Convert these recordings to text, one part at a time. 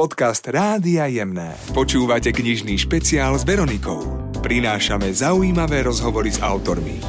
Podcast Rádia Jemné. Počúvate knižný špeciál s Veronikou. Prinášame zaujímavé rozhovory s autormi.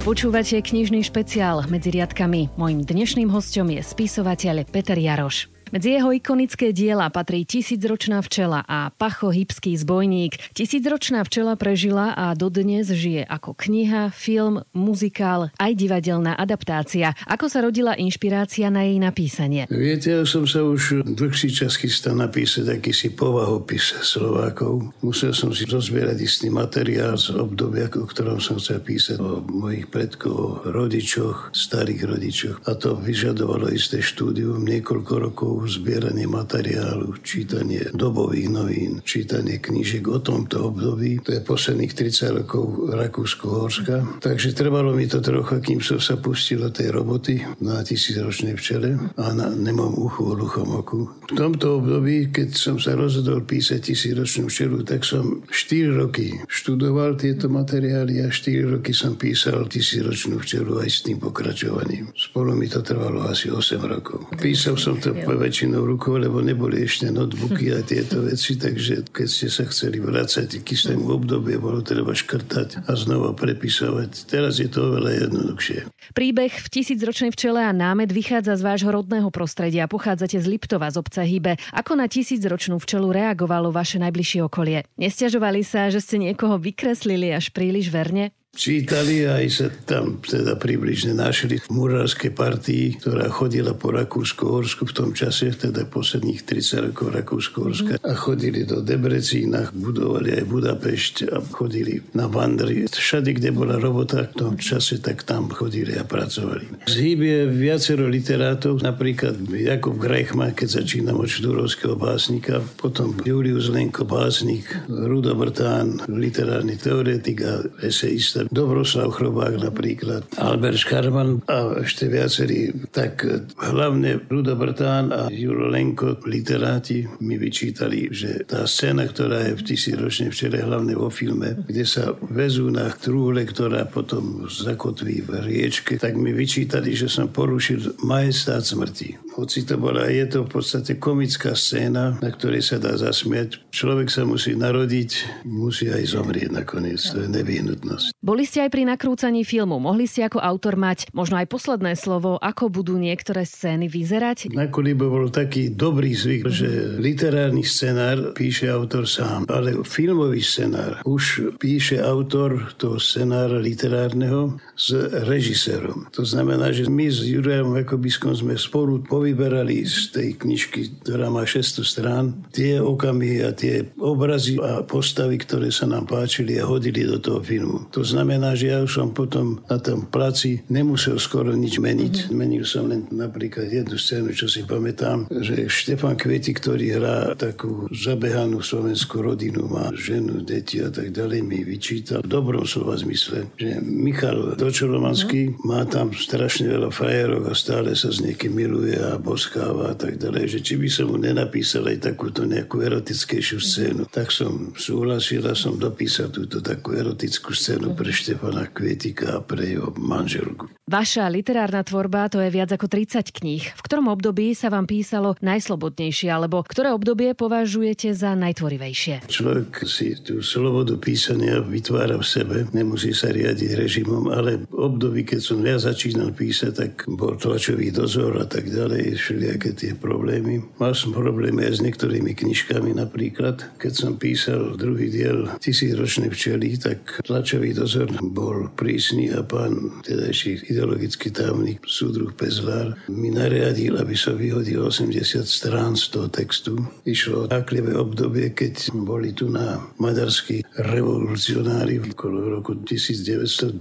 Počúvate knižný špeciál medzi riadkami. Mojím dnešným hostom je spisovateľ Peter Jaroš. Medzi jeho ikonické diela patrí Tisícročná včela a Pacho Hybský zbojník. Tisícročná včela prežila a dodnes žije ako kniha, film, muzikál, aj divadelná adaptácia. Ako sa rodila inšpirácia na jej napísanie? Viete, ja som sa už dlhší čas chystal napísať akýsi povahopis Slovákov. Musel som si rozbierať istý materiál z obdobia, o ktorom som chcel písať o mojich predkoch, o rodičoch, starých rodičoch. A to vyžadovalo isté štúdium niekoľko rokov zbieranie materiálu, čítanie dobových novín, čítanie knížek o tomto období. To je posledných 30 rokov Rakúsko-Horska. Takže trvalo mi to trocha, kým som sa pustil do tej roboty na tisícročnej včele a na nemom uchu o luchom oku. V tomto období, keď som sa rozhodol písať tisícročnú včelu, tak som 4 roky študoval tieto materiály a 4 roky som písal tisícročnú včelu aj s tým pokračovaním. Spolu mi to trvalo asi 8 rokov. Písal som to väčšinou rukou, lebo neboli ešte notebooky a tieto veci, takže keď ste sa chceli vrácať k istému obdobie, bolo treba škrtať a znova prepisovať. Teraz je to oveľa jednoduchšie. Príbeh v tisícročnej včele a námed vychádza z vášho rodného prostredia. Pochádzate z Liptova, z obce Hybe. Ako na tisícročnú včelu reagovalo vaše najbližšie okolie? Nestiažovali sa, že ste niekoho vykreslili až príliš verne? Čítali aj sa tam teda približne našli v murárskej partii, ktorá chodila po Rakúsko-Horsku v tom čase, teda posledných 30 rokov Rakúsko-Horska mm. a chodili do Debrecína, budovali aj Budapešť a chodili na vandry. Všade, kde bola robota v tom čase, tak tam chodili a pracovali. Z je viacero literátov, napríklad Jakub Grechman, keď začínam od štúrovského básnika, potom Julius Lenko básnik, Rudo Brtán, literárny teoretik a eseista Dobroslav Chrobák napríklad, Albert Škarman a ešte viacerí. Tak hlavne Rudo Brtán a Julo Lenko, literáti, mi vyčítali, že tá scéna, ktorá je v tisíročnej včere, hlavne vo filme, kde sa vezú na trúhle, ktorá potom zakotví v riečke, tak mi vyčítali, že som porušil majestát smrti. Hoci to bola, je to v podstate komická scéna, na ktorej sa dá zasmiať. Človek sa musí narodiť, musí aj zomrieť nakoniec. To je nevyhnutnosť. Boli ste aj pri nakrúcaní filmu. Mohli ste ako autor mať možno aj posledné slovo, ako budú niektoré scény vyzerať? Na Kolibo bol taký dobrý zvyk, že literárny scenár píše autor sám, ale filmový scenár už píše autor toho scenára literárneho s režisérom. To znamená, že my s Jurajom Jakobiskom sme spolu povyberali z tej knižky, ktorá má 600 strán, tie okamy a tie obrazy a postavy, ktoré sa nám páčili a hodili do toho filmu. To znamená, že ja už som potom na tom placi nemusel skoro nič meniť. Mm-hmm. Menil som len napríklad jednu scénu, čo si pamätám, že Štefan Kveti, ktorý hrá takú zabehanú slovenskú rodinu, má ženu, deti a tak ďalej, mi vyčítal v dobrom slova zmysle, že Michal Dočolomanský mm-hmm. má tam strašne veľa frajerov a stále sa s niekým miluje a boskáva a tak ďalej, že či by som mu nenapísal aj takúto nejakú erotickejšiu scénu. Tak som súhlasil a som dopísal túto takú erotickú scénu pre Štefana Kvietika a pre jeho manželku. Vaša literárna tvorba to je viac ako 30 kníh. V ktorom období sa vám písalo najslobodnejšie, alebo ktoré obdobie považujete za najtvorivejšie? Človek si tú slobodu písania vytvára v sebe, nemusí sa riadiť režimom, ale v období, keď som ja začínal písať, tak bol tlačový dozor a tak ďalej, všelijaké tie problémy. Mal som problémy aj s niektorými knižkami napríklad. Keď som písal druhý diel Tisícročné včely, tak tlačový dozor bol prísny a pán tedajší ideologický tajomník súdruh Pezlár mi nariadil, aby som vyhodil 80 strán z toho textu. Išlo o taklivé obdobie, keď boli tu na maďarskí revolucionári v roku 1919,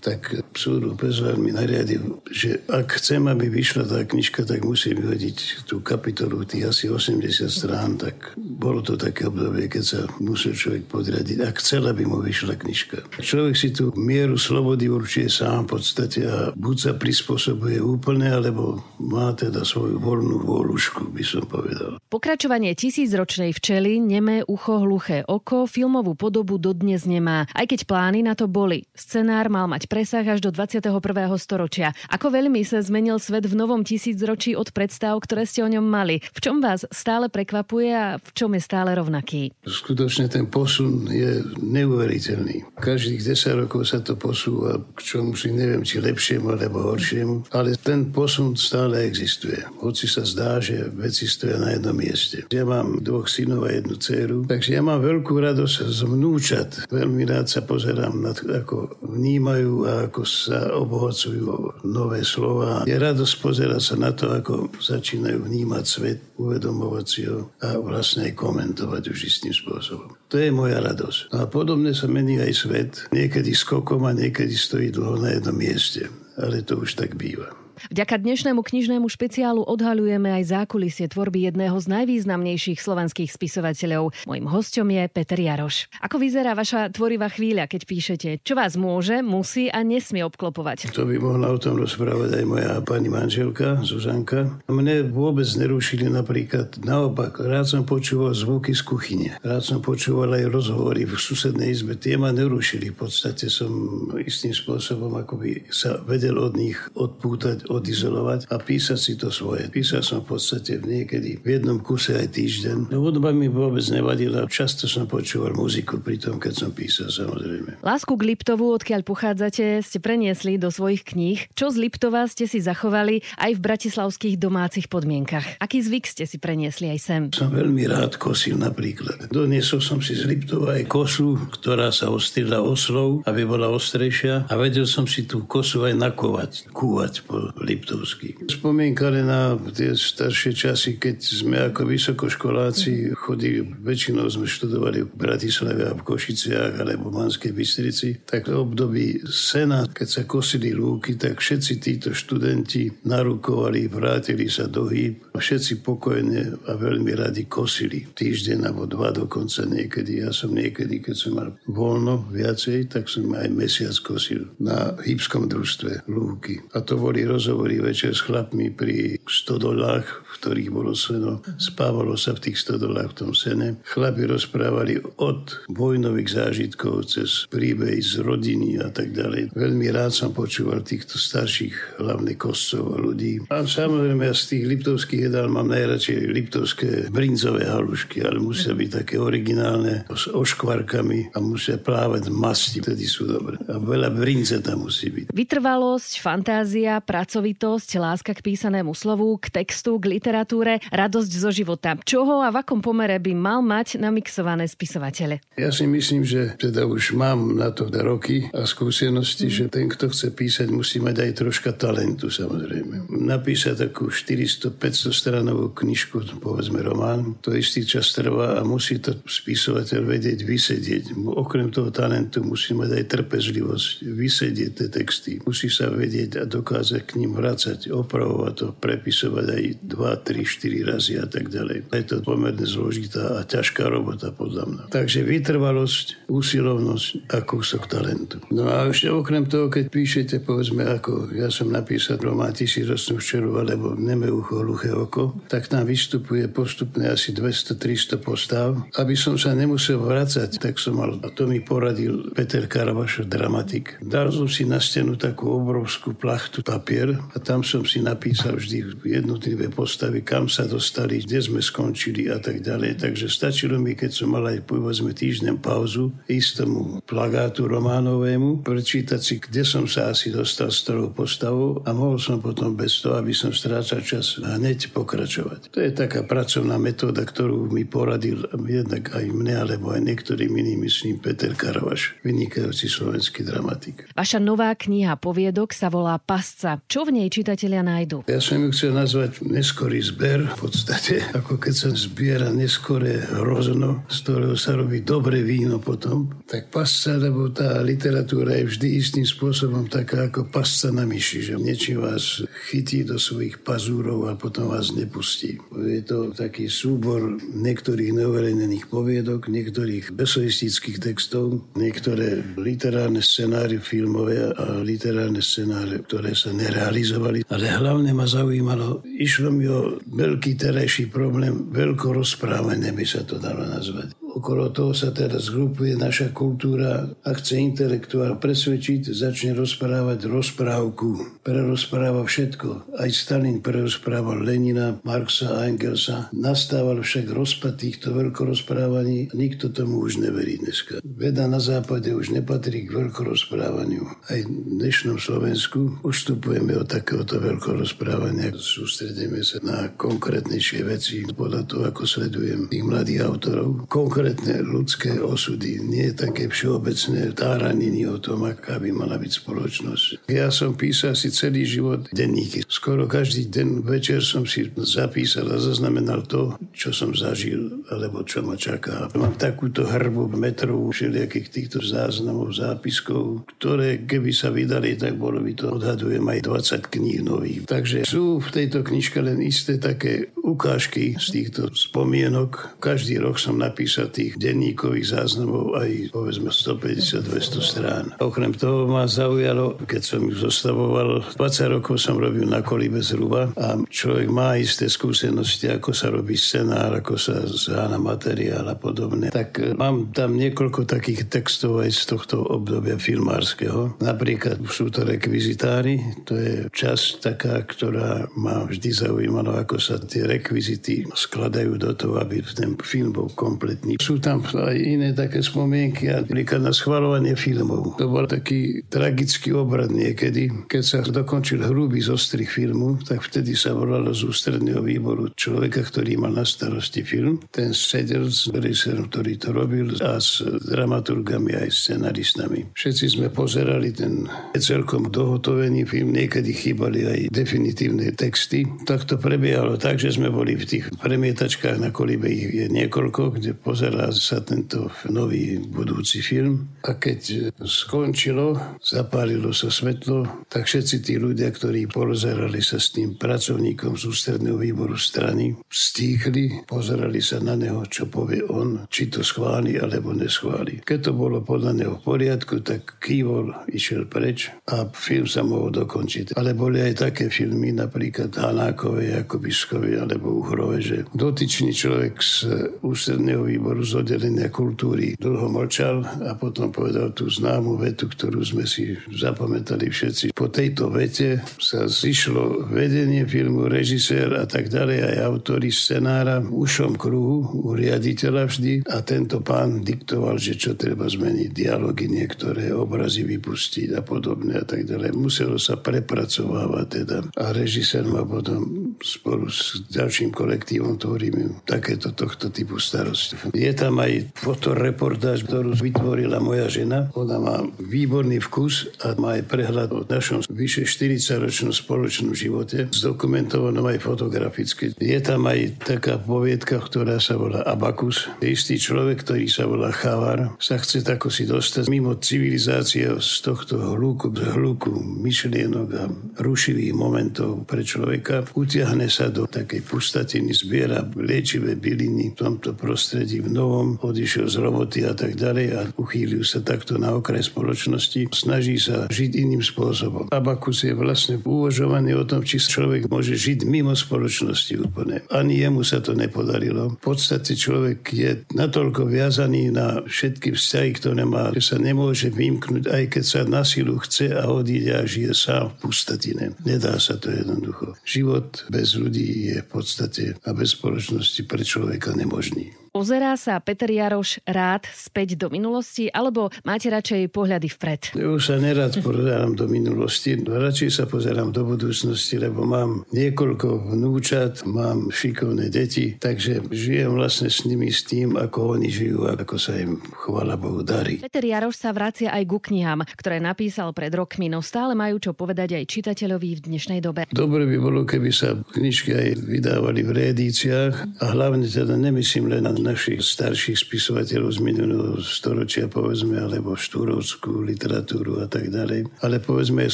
tak súdruh Pezlár mi nariadil, že ak chcem, aby vyšla tá knižka, tak musím vyhodiť tú kapitolu tých asi 80 strán, tak bolo to také obdobie, keď sa musel človek podriadiť, ak chcel, aby mu vyšla knižka. Človek si tú mieru slobody určuje sám v podstate a buď sa prispôsobuje úplne, alebo má teda svoju voľnú vôľušku, by som povedal. Pokračovanie tisícročnej včely, nemé ucho, hluché oko, filmovú podobu dodnes nemá, aj keď plány na to boli. Scenár mal mať presah až do 21. storočia. Ako veľmi sa zmenil svet v novom tisícročí od predstav, ktoré ste o ňom mali? V čom vás stále prekvapuje a v čom je stále rovnaký? Skutočne ten posun je neuveriteľný. Každých 10 rokov sa to posúva k čomu si neviem, či lepšiemu alebo horšiemu, ale ten posun stále existuje. Hoci sa zdá, že veci stoja na jednom mieste. Ja mám dvoch synov a jednu dceru, takže ja mám veľkú radosť z vnúčat. Veľmi rád sa pozerám na to, ako vnímajú a ako sa obohacujú nové slova. Je radosť pozerať sa na to, ako začínajú vnímať svet, uvedomovať si ho a vlastne aj komentovať už istým spôsobom. To je moja radosť. No a podobne sa mení aj svet. Niekedy skokom a niekedy stojí dlho na jednom mieste. Ale to už tak býva. Vďaka dnešnému knižnému špeciálu odhaľujeme aj zákulisie tvorby jedného z najvýznamnejších slovanských spisovateľov. Mojím hostom je Peter Jaroš. Ako vyzerá vaša tvorivá chvíľa, keď píšete? Čo vás môže, musí a nesmie obklopovať? To by mohla o tom rozprávať aj moja pani manželka, Zuzanka. Mne vôbec nerušili napríklad, naopak, rád som počúval zvuky z kuchyne. Rád som počúval aj rozhovory v susednej izbe. Tie ma nerušili. V podstate som istým spôsobom akoby sa vedel od nich odpútať odizolovať a písať si to svoje. Písal som v podstate niekedy v jednom kuse aj týždeň. No hudba mi vôbec nevadila. Často som počúval muziku pri tom, keď som písal, samozrejme. Lásku k Liptovu, odkiaľ pochádzate, ste preniesli do svojich kníh. Čo z Liptova ste si zachovali aj v bratislavských domácich podmienkach? Aký zvyk ste si preniesli aj sem? Som veľmi rád kosil napríklad. Doniesol som si z Liptova aj kosu, ktorá sa ostrila oslov, aby bola ostrejšia a vedel som si tú kosu aj nakovať, kúvať po Liptovský. Spomienka na tie staršie časy, keď sme ako vysokoškoláci chodili, väčšinou sme študovali v Bratislave a v Košiciach alebo v Manskej Bystrici, tak v období sena, keď sa kosili lúky, tak všetci títo študenti narukovali, vrátili sa do hýb a všetci pokojne a veľmi radi kosili. Týždeň alebo dva dokonca niekedy. Ja som niekedy, keď som mal voľno viacej, tak som aj mesiac kosil na hybskom družstve lúky. A to boli roz rozhovory večer s chlapmi pri stodolách, v ktorých bolo seno. Spávalo sa v tých stodolách v tom sene. Chlapi rozprávali od vojnových zážitkov cez príbehy z rodiny a tak ďalej. Veľmi rád som počúval týchto starších, hlavne kostcov a ľudí. A samozrejme ja z tých liptovských jedál mám najradšej liptovské brinzové halušky, ale musia byť také originálne s oškvarkami a musia plávať masti, vtedy sú dobré. A veľa brinze tam musí byť. Vytrvalosť, fantázia, pracovnosť pracovitosť, láska k písanému slovu, k textu, k literatúre, radosť zo života. Čoho a v akom pomere by mal mať namixované spisovatele? Ja si myslím, že teda už mám na to roky a skúsenosti, že ten, kto chce písať, musí mať aj troška talentu samozrejme. Napísať takú 400-500 stranovú knižku, povedzme román, to istý čas trvá a musí to spisovateľ vedieť vysedieť. Okrem toho talentu musí mať aj trpezlivosť, vysedieť tie texty. Musí sa vedieť a dokázať k ním ním vracať, opravovať to, prepisovať aj 2, 3, 4 razy a tak ďalej. Je to pomerne zložitá a ťažká robota podľa mňa. Takže vytrvalosť, úsilovnosť a kúsok talentu. No a ešte okrem toho, keď píšete, povedzme, ako ja som napísal román Tisícročnú včelu alebo Neme ucho, hluché oko, tak tam vystupuje postupne asi 200-300 postav. Aby som sa nemusel vracať, tak som mal, a to mi poradil Peter Karavaš, dramatik. Dal som si na stenu takú obrovskú plachtu papier a tam som si napísal vždy jednotlivé postavy, kam sa dostali, kde sme skončili a tak ďalej. Takže stačilo mi, keď som mal aj povedzme týždeň pauzu, ísť tomu plagátu románovému, prečítať si, kde som sa asi dostal s ktorou postavou a mohol som potom bez toho, aby som strácal čas, hneď pokračovať. To je taká pracovná metóda, ktorú mi poradil jednak aj mne, alebo aj niektorým iným, myslím, Peter Karvaš, vynikajúci slovenský dramatik. Vaša nová kniha poviedok sa volá Pasca. Čo V nej čitatelia nájdu? Ja som ju chcel nazvať neskorý zber, v podstate, ako keď sa zbiera neskoré hrozno, z ktorého sa robí dobre víno potom. Tak pasca, lebo tá literatúra je vždy istým spôsobom taká ako pasca na myši, že niečím vás chytí do svojich pazúrov a potom vás nepustí. Je to taký súbor niektorých neuverejnených poviedok, niektorých besoistických textov, niektoré literárne scenári filmové a literárne scenáre, ktoré sa nerealizovali. Ale hlavne ma zaujímalo, išlo mi o veľký terajší problém, veľko rozprávanie by sa to dalo nazvať. Okolo toho sa teraz zgrupuje naša kultúra a chce intelektuál presvedčiť, začne rozprávať rozprávku. Prerozpráva všetko. Aj Stalin prerozprával Lenina, Marxa Engelsa. Nastával však rozpad týchto veľkorozprávaní a nikto tomu už neverí dneska. Veda na západe už nepatrí k veľkorozprávaniu. Aj v dnešnom Slovensku ustupujeme od takéhoto veľkorozprávania. Sústredíme sa na konkrétnejšie veci podľa toho, ako sledujem tých mladých autorov. Konkrétne konkrétne ľudské osudy, nie také všeobecné táraniny o tom, aká by mala byť spoločnosť. Ja som písal si celý život denníky. Skoro každý deň večer som si zapísal a zaznamenal to, čo som zažil, alebo čo ma čaká. Mám takúto hrbu metrov všelijakých týchto záznamov, zápiskov, ktoré keby sa vydali, tak bolo by to, odhadujem, aj 20 kníh nových. Takže sú v tejto knižke len isté také ukážky z týchto spomienok. Každý rok som napísal tých denníkových záznamov aj povedzme 150-200 strán. Okrem toho ma zaujalo, keď som ju zostavoval, 20 rokov som robil na kolibe zhruba a človek má isté skúsenosti, ako sa robí scenár, ako sa zhána materiál a podobne. Tak e, mám tam niekoľko takých textov aj z tohto obdobia filmárskeho. Napríklad sú to rekvizitári, to je časť taká, ktorá ma vždy zaujímalo, ako sa tie rekvizity skladajú do toho, aby ten film bol kompletný. Sú tam aj iné také spomienky, napríklad na schvalovanie filmov. To bol taký tragický obrad niekedy, keď sa dokončil hrubý zostrih filmu, tak vtedy sa volalo z ústredného výboru človeka, ktorý mal na starosti film. Ten sedel s režisérom, ktorý to robil a s dramaturgami aj scenaristami. Všetci sme pozerali ten celkom dohotovený film, niekedy chýbali aj definitívne texty. Tak to prebiehalo tak, že sme boli v tých premietačkách na kolibe ich je niekoľko, kde pozerali sa tento nový budúci film a keď skončilo, zapálilo sa svetlo, tak všetci tí ľudia, ktorí porozerali sa s tým pracovníkom z ústredného výboru strany, stíchli, pozerali sa na neho, čo povie on, či to schváli alebo neschváli. Keď to bolo podľa neho v poriadku, tak kývol, išiel preč a film sa mohol dokončiť. Ale boli aj také filmy, napríklad Hanákové, Jakobiskovi alebo Uhrove, že dotyčný človek z ústredného výboru z oddelenia kultúry dlho mlčal a potom povedal tú známu vetu, ktorú sme si zapamätali všetci. Po tejto vete sa zišlo vedenie filmu, režisér a tak ďalej, aj autory scenára v ušom kruhu u riaditeľa vždy a tento pán diktoval, že čo treba zmeniť, dialógy niektoré, obrazy vypustiť a podobne a tak ďalej. Muselo sa prepracovávať teda a režisér ma potom spolu s ďalším kolektívom tvorím takéto tohto typu starosti. Je tam aj fotoreportáž, ktorú vytvorila moja žena. Ona má výborný vkus a má aj prehľad o našom vyše 40-ročnom spoločnom živote, zdokumentovanom aj fotograficky. Je tam aj taká poviedka, ktorá sa volá Abakus. Istý človek, ktorý sa volá Chavar, sa chce tako si dostať mimo civilizácie z tohto hluku, z hluku myšlienok a rušivých momentov pre človeka. Utiahne sa do takej pustatiny, zbiera liečivé byliny v tomto prostredí v novom, odišiel z roboty a tak ďalej a uchýlil sa takto na okraj spoločnosti. Snaží sa žiť iným spôsobom. Abakus je vlastne uvažovaný o tom, či človek môže žiť mimo spoločnosti úplne. Ani jemu sa to nepodarilo. V podstate človek je natoľko viazaný na všetky vzťahy, ktoré má, že sa nemôže vymknúť, aj keď sa na silu chce a odíde a žije sám v pustatine. Nedá sa to jednoducho. Život bez ľudí je v podstate a bez spoločnosti pre človeka nemožný. Pozerá sa Peter Jaroš rád späť do minulosti, alebo máte radšej pohľady vpred? Už sa nerad pozerám do minulosti, radšej sa pozerám do budúcnosti, lebo mám niekoľko vnúčat, mám šikovné deti, takže žijem vlastne s nimi s tým, ako oni žijú a ako sa im, chvála Bohu, darí. Peter Jaroš sa vracia aj ku knihám, ktoré napísal pred rokmi, no stále majú čo povedať aj čitateľovi v dnešnej dobe. Dobre by bolo, keby sa knižky aj vydávali v reedíciách a hlavne teda nemyslím len na našich starších spisovateľov z minulého storočia, povedzme, alebo štúrovskú literatúru a tak ďalej, ale povedzme aj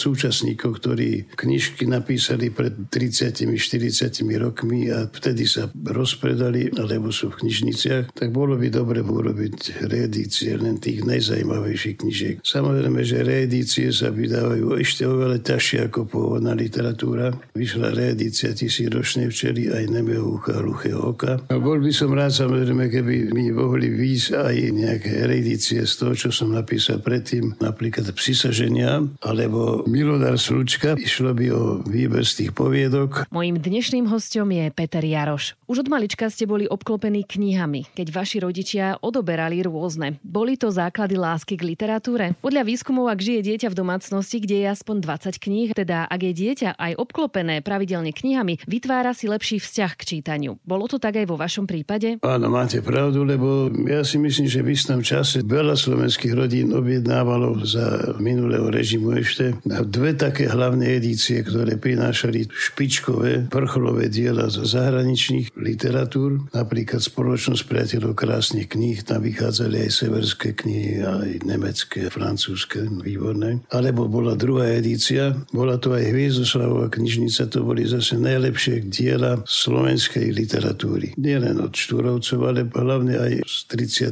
súčasníkov, ktorí knižky napísali pred 30-40 rokmi a vtedy sa rozpredali, alebo sú v knižniciach, tak bolo by dobre urobiť reedície len tých najzajímavejších knižiek. Samozrejme, že reedície sa vydávajú ešte oveľa ťažšie ako pôvodná literatúra. Vyšla reedícia tisíročnej včely aj nemehúcha hluchého oka. A bol by som rád samozrejme, keby mi mohli výjsť aj nejaké edície z toho, čo som napísal predtým, napríklad Psisaženia alebo Milodar Slučka. Išlo by o výber z tých poviedok. Mojím dnešným hostom je Peter Jaroš. Už od malička ste boli obklopení knihami, keď vaši rodičia odoberali rôzne. Boli to základy lásky k literatúre? Podľa výskumov, ak žije dieťa v domácnosti, kde je aspoň 20 kníh, teda ak je dieťa aj obklopené pravidelne knihami, vytvára si lepší vzťah k čítaniu. Bolo to tak aj vo vašom prípade? Áno, máte pravdu, lebo ja si myslím, že v istom čase veľa slovenských rodín objednávalo za minulého režimu ešte na dve také hlavné edície, ktoré prinášali špičkové, vrcholové diela zo zahraničných literatúr, napríklad Spoločnosť priateľov krásnych kníh, tam vychádzali aj severské knihy, aj nemecké, francúzske, výborné. Alebo bola druhá edícia, bola to aj Hviezdoslavová knižnica, to boli zase najlepšie diela slovenskej literatúry. Nie len od Štúrovcov, ale hlavne aj z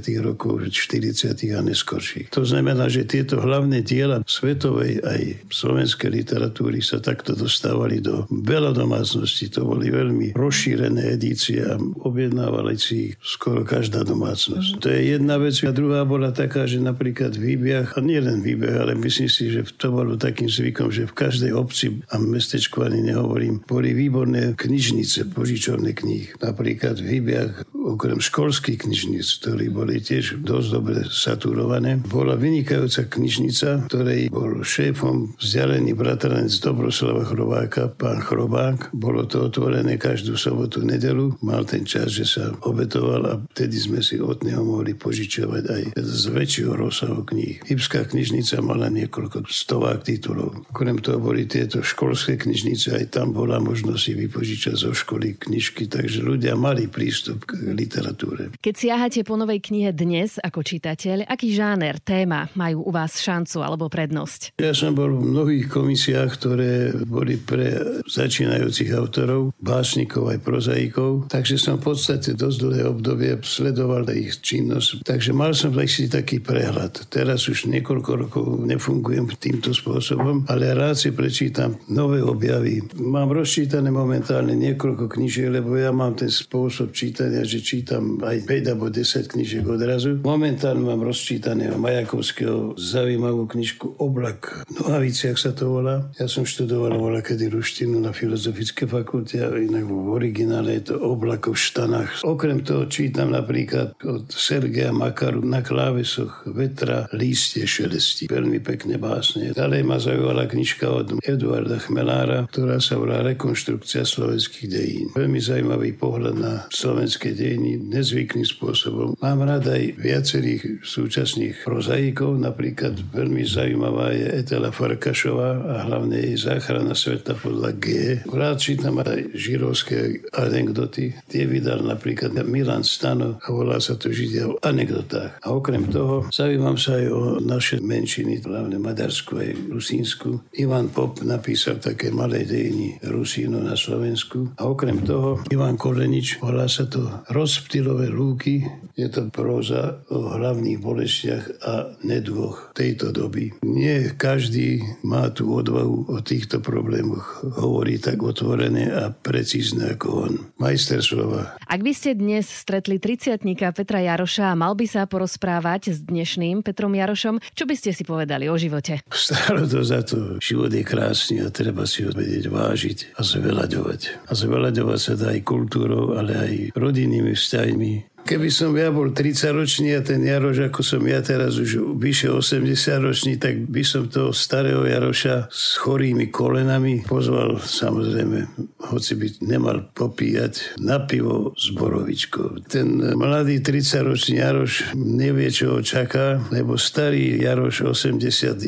30. rokov, 40. a neskorších. To znamená, že tieto hlavné diela svetovej aj slovenskej literatúry sa takto dostávali do veľa domácností. To boli veľmi rozšírené edície a objednávali si ich skoro každá domácnosť. To je jedna vec. A druhá bola taká, že napríklad v Výbiach, a nie len v Výbiach, ale myslím si, že to bolo takým zvykom, že v každej obci a mestečku ani nehovorím, boli výborné knižnice, požičovné kníh. Napríklad v Výbiach okrem školských knižnic, ktorí boli tiež dosť dobre saturované, bola vynikajúca knižnica, ktorej bol šéfom vzdialený bratranec Dobroslava Chrobáka, pán Chrobák. Bolo to otvorené každú sobotu, nedelu. Mal ten čas, že sa obetoval a vtedy sme si od neho mohli požičovať aj z väčšieho rozsahu kníh. Hybská knižnica mala niekoľko stovák titulov. Okrem toho boli tieto školské knižnice, aj tam bola možnosť si vypožičať zo školy knižky, takže ľudia mali prístup k literatúre. Keď siahate po novej knihe dnes ako čitateľ, aký žáner, téma majú u vás šancu alebo prednosť? Ja som bol v mnohých komisiách, ktoré boli pre začínajúcich autorov, básnikov aj prozaikov, takže som v podstate dosť dlhé obdobie sledoval ich činnosť. Takže mal som si taký prehľad. Teraz už niekoľko rokov nefungujem týmto spôsobom, ale rád si prečítam nové objavy. Mám rozčítané momentálne niekoľko knížiek, lebo ja mám ten spôsob čítania, že čítam aj 5 alebo 10 knížiek odrazu. Momentálne mám rozčítaného Majakovského zaujímavú knižku Oblak v Nohaviciach sa to volá. Ja som študoval voľa kedy ruštinu na Filozofické fakulte a inak v originále je to Oblak v štanách. Okrem toho čítam napríklad od Sergeja Makaru na klávesoch Vetra, lístie, šelesti. Veľmi pekné básne. Ďalej ma zaujímala knižka od Eduarda Chmelára, ktorá sa volá Rekonštrukcia slovenských dejín. Veľmi zaujímavý pohľad na slovenské dejiny nezvyklým spôsobom. Mám rád aj viacerých súčasných prozaikov, napríklad veľmi zaujímavá je Etela Farkašová a hlavne jej záchrana sveta podľa G. Rád čítam aj žirovské anekdoty. Tie vydal napríklad Milan Stano a volá sa to Židia v anekdotách. A okrem toho zaujímam sa aj o naše menšiny, hlavne Maďarsku aj Rusínsku. Ivan Pop napísal také malé dejiny Rusínu na Slovensku. A okrem toho Ivan Kolenič, volá sa to Roz rozptylové lúky. Je to próza o hlavných bolestiach a nedvoch tejto doby. Nie každý má tú odvahu o týchto problémoch hovorí tak otvorené a precízne ako on. Majster slova. Ak by ste dnes stretli 30 Petra Jaroša a mal by sa porozprávať s dnešným Petrom Jarošom, čo by ste si povedali o živote? Stále to za to. Život je krásny a treba si ho vedieť vážiť a zveľaďovať. A zveľaďovať sa dá aj kultúrou, ale aj rodinnými vzťahmi, me. Keby som ja bol 30 ročný a ten Jaroš, ako som ja teraz už vyše 80 ročný, tak by som toho starého Jaroša s chorými kolenami pozval samozrejme, hoci by nemal popíjať na pivo s borovičkou. Ten mladý 30 ročný Jaroš nevie, čo ho čaká, lebo starý Jaroš 81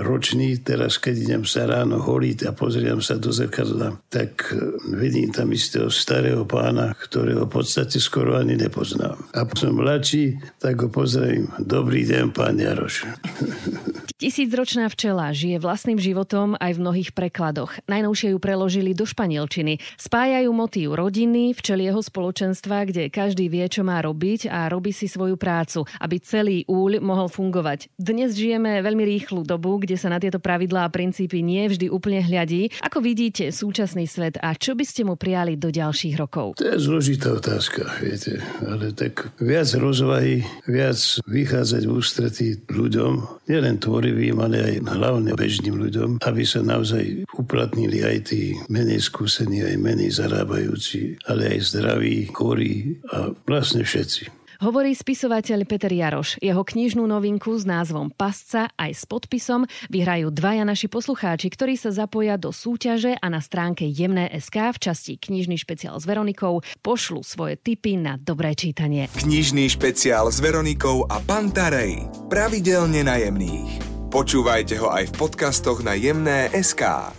ročný, teraz keď idem sa ráno holiť a pozriem sa do zrkadla, tak vidím tam istého starého pána, ktorého v podstate skoro ani nepoznám nepoznám. A som mladší, tak ho pozdravím. Dobrý deň, pán Jaroš. Tisícročná včela žije vlastným životom aj v mnohých prekladoch. Najnovšie ju preložili do španielčiny. Spájajú motív rodiny, včelieho spoločenstva, kde každý vie, čo má robiť a robí si svoju prácu, aby celý úľ mohol fungovať. Dnes žijeme veľmi rýchlu dobu, kde sa na tieto pravidlá a princípy nie vždy úplne hľadí. Ako vidíte súčasný svet a čo by ste mu prijali do ďalších rokov? To je zložitá otázka, viete ale tak viac rozvahy, viac vychádzať v ústretí ľuďom, nielen tvorivým, ale aj hlavne bežným ľuďom, aby sa naozaj uplatnili aj tí menej skúsení, aj menej zarábajúci, ale aj zdraví, chorí a vlastne všetci. Hovorí spisovateľ Peter Jaroš. Jeho knižnú novinku s názvom Pasca aj s podpisom vyhrajú dvaja naši poslucháči, ktorí sa zapoja do súťaže a na stránke Jemné SK v časti Knižný špeciál s Veronikou pošlu svoje tipy na dobré čítanie. Knižný špeciál s Veronikou a Pantarej. Pravidelne na jemných. Počúvajte ho aj v podcastoch na Jemné SK.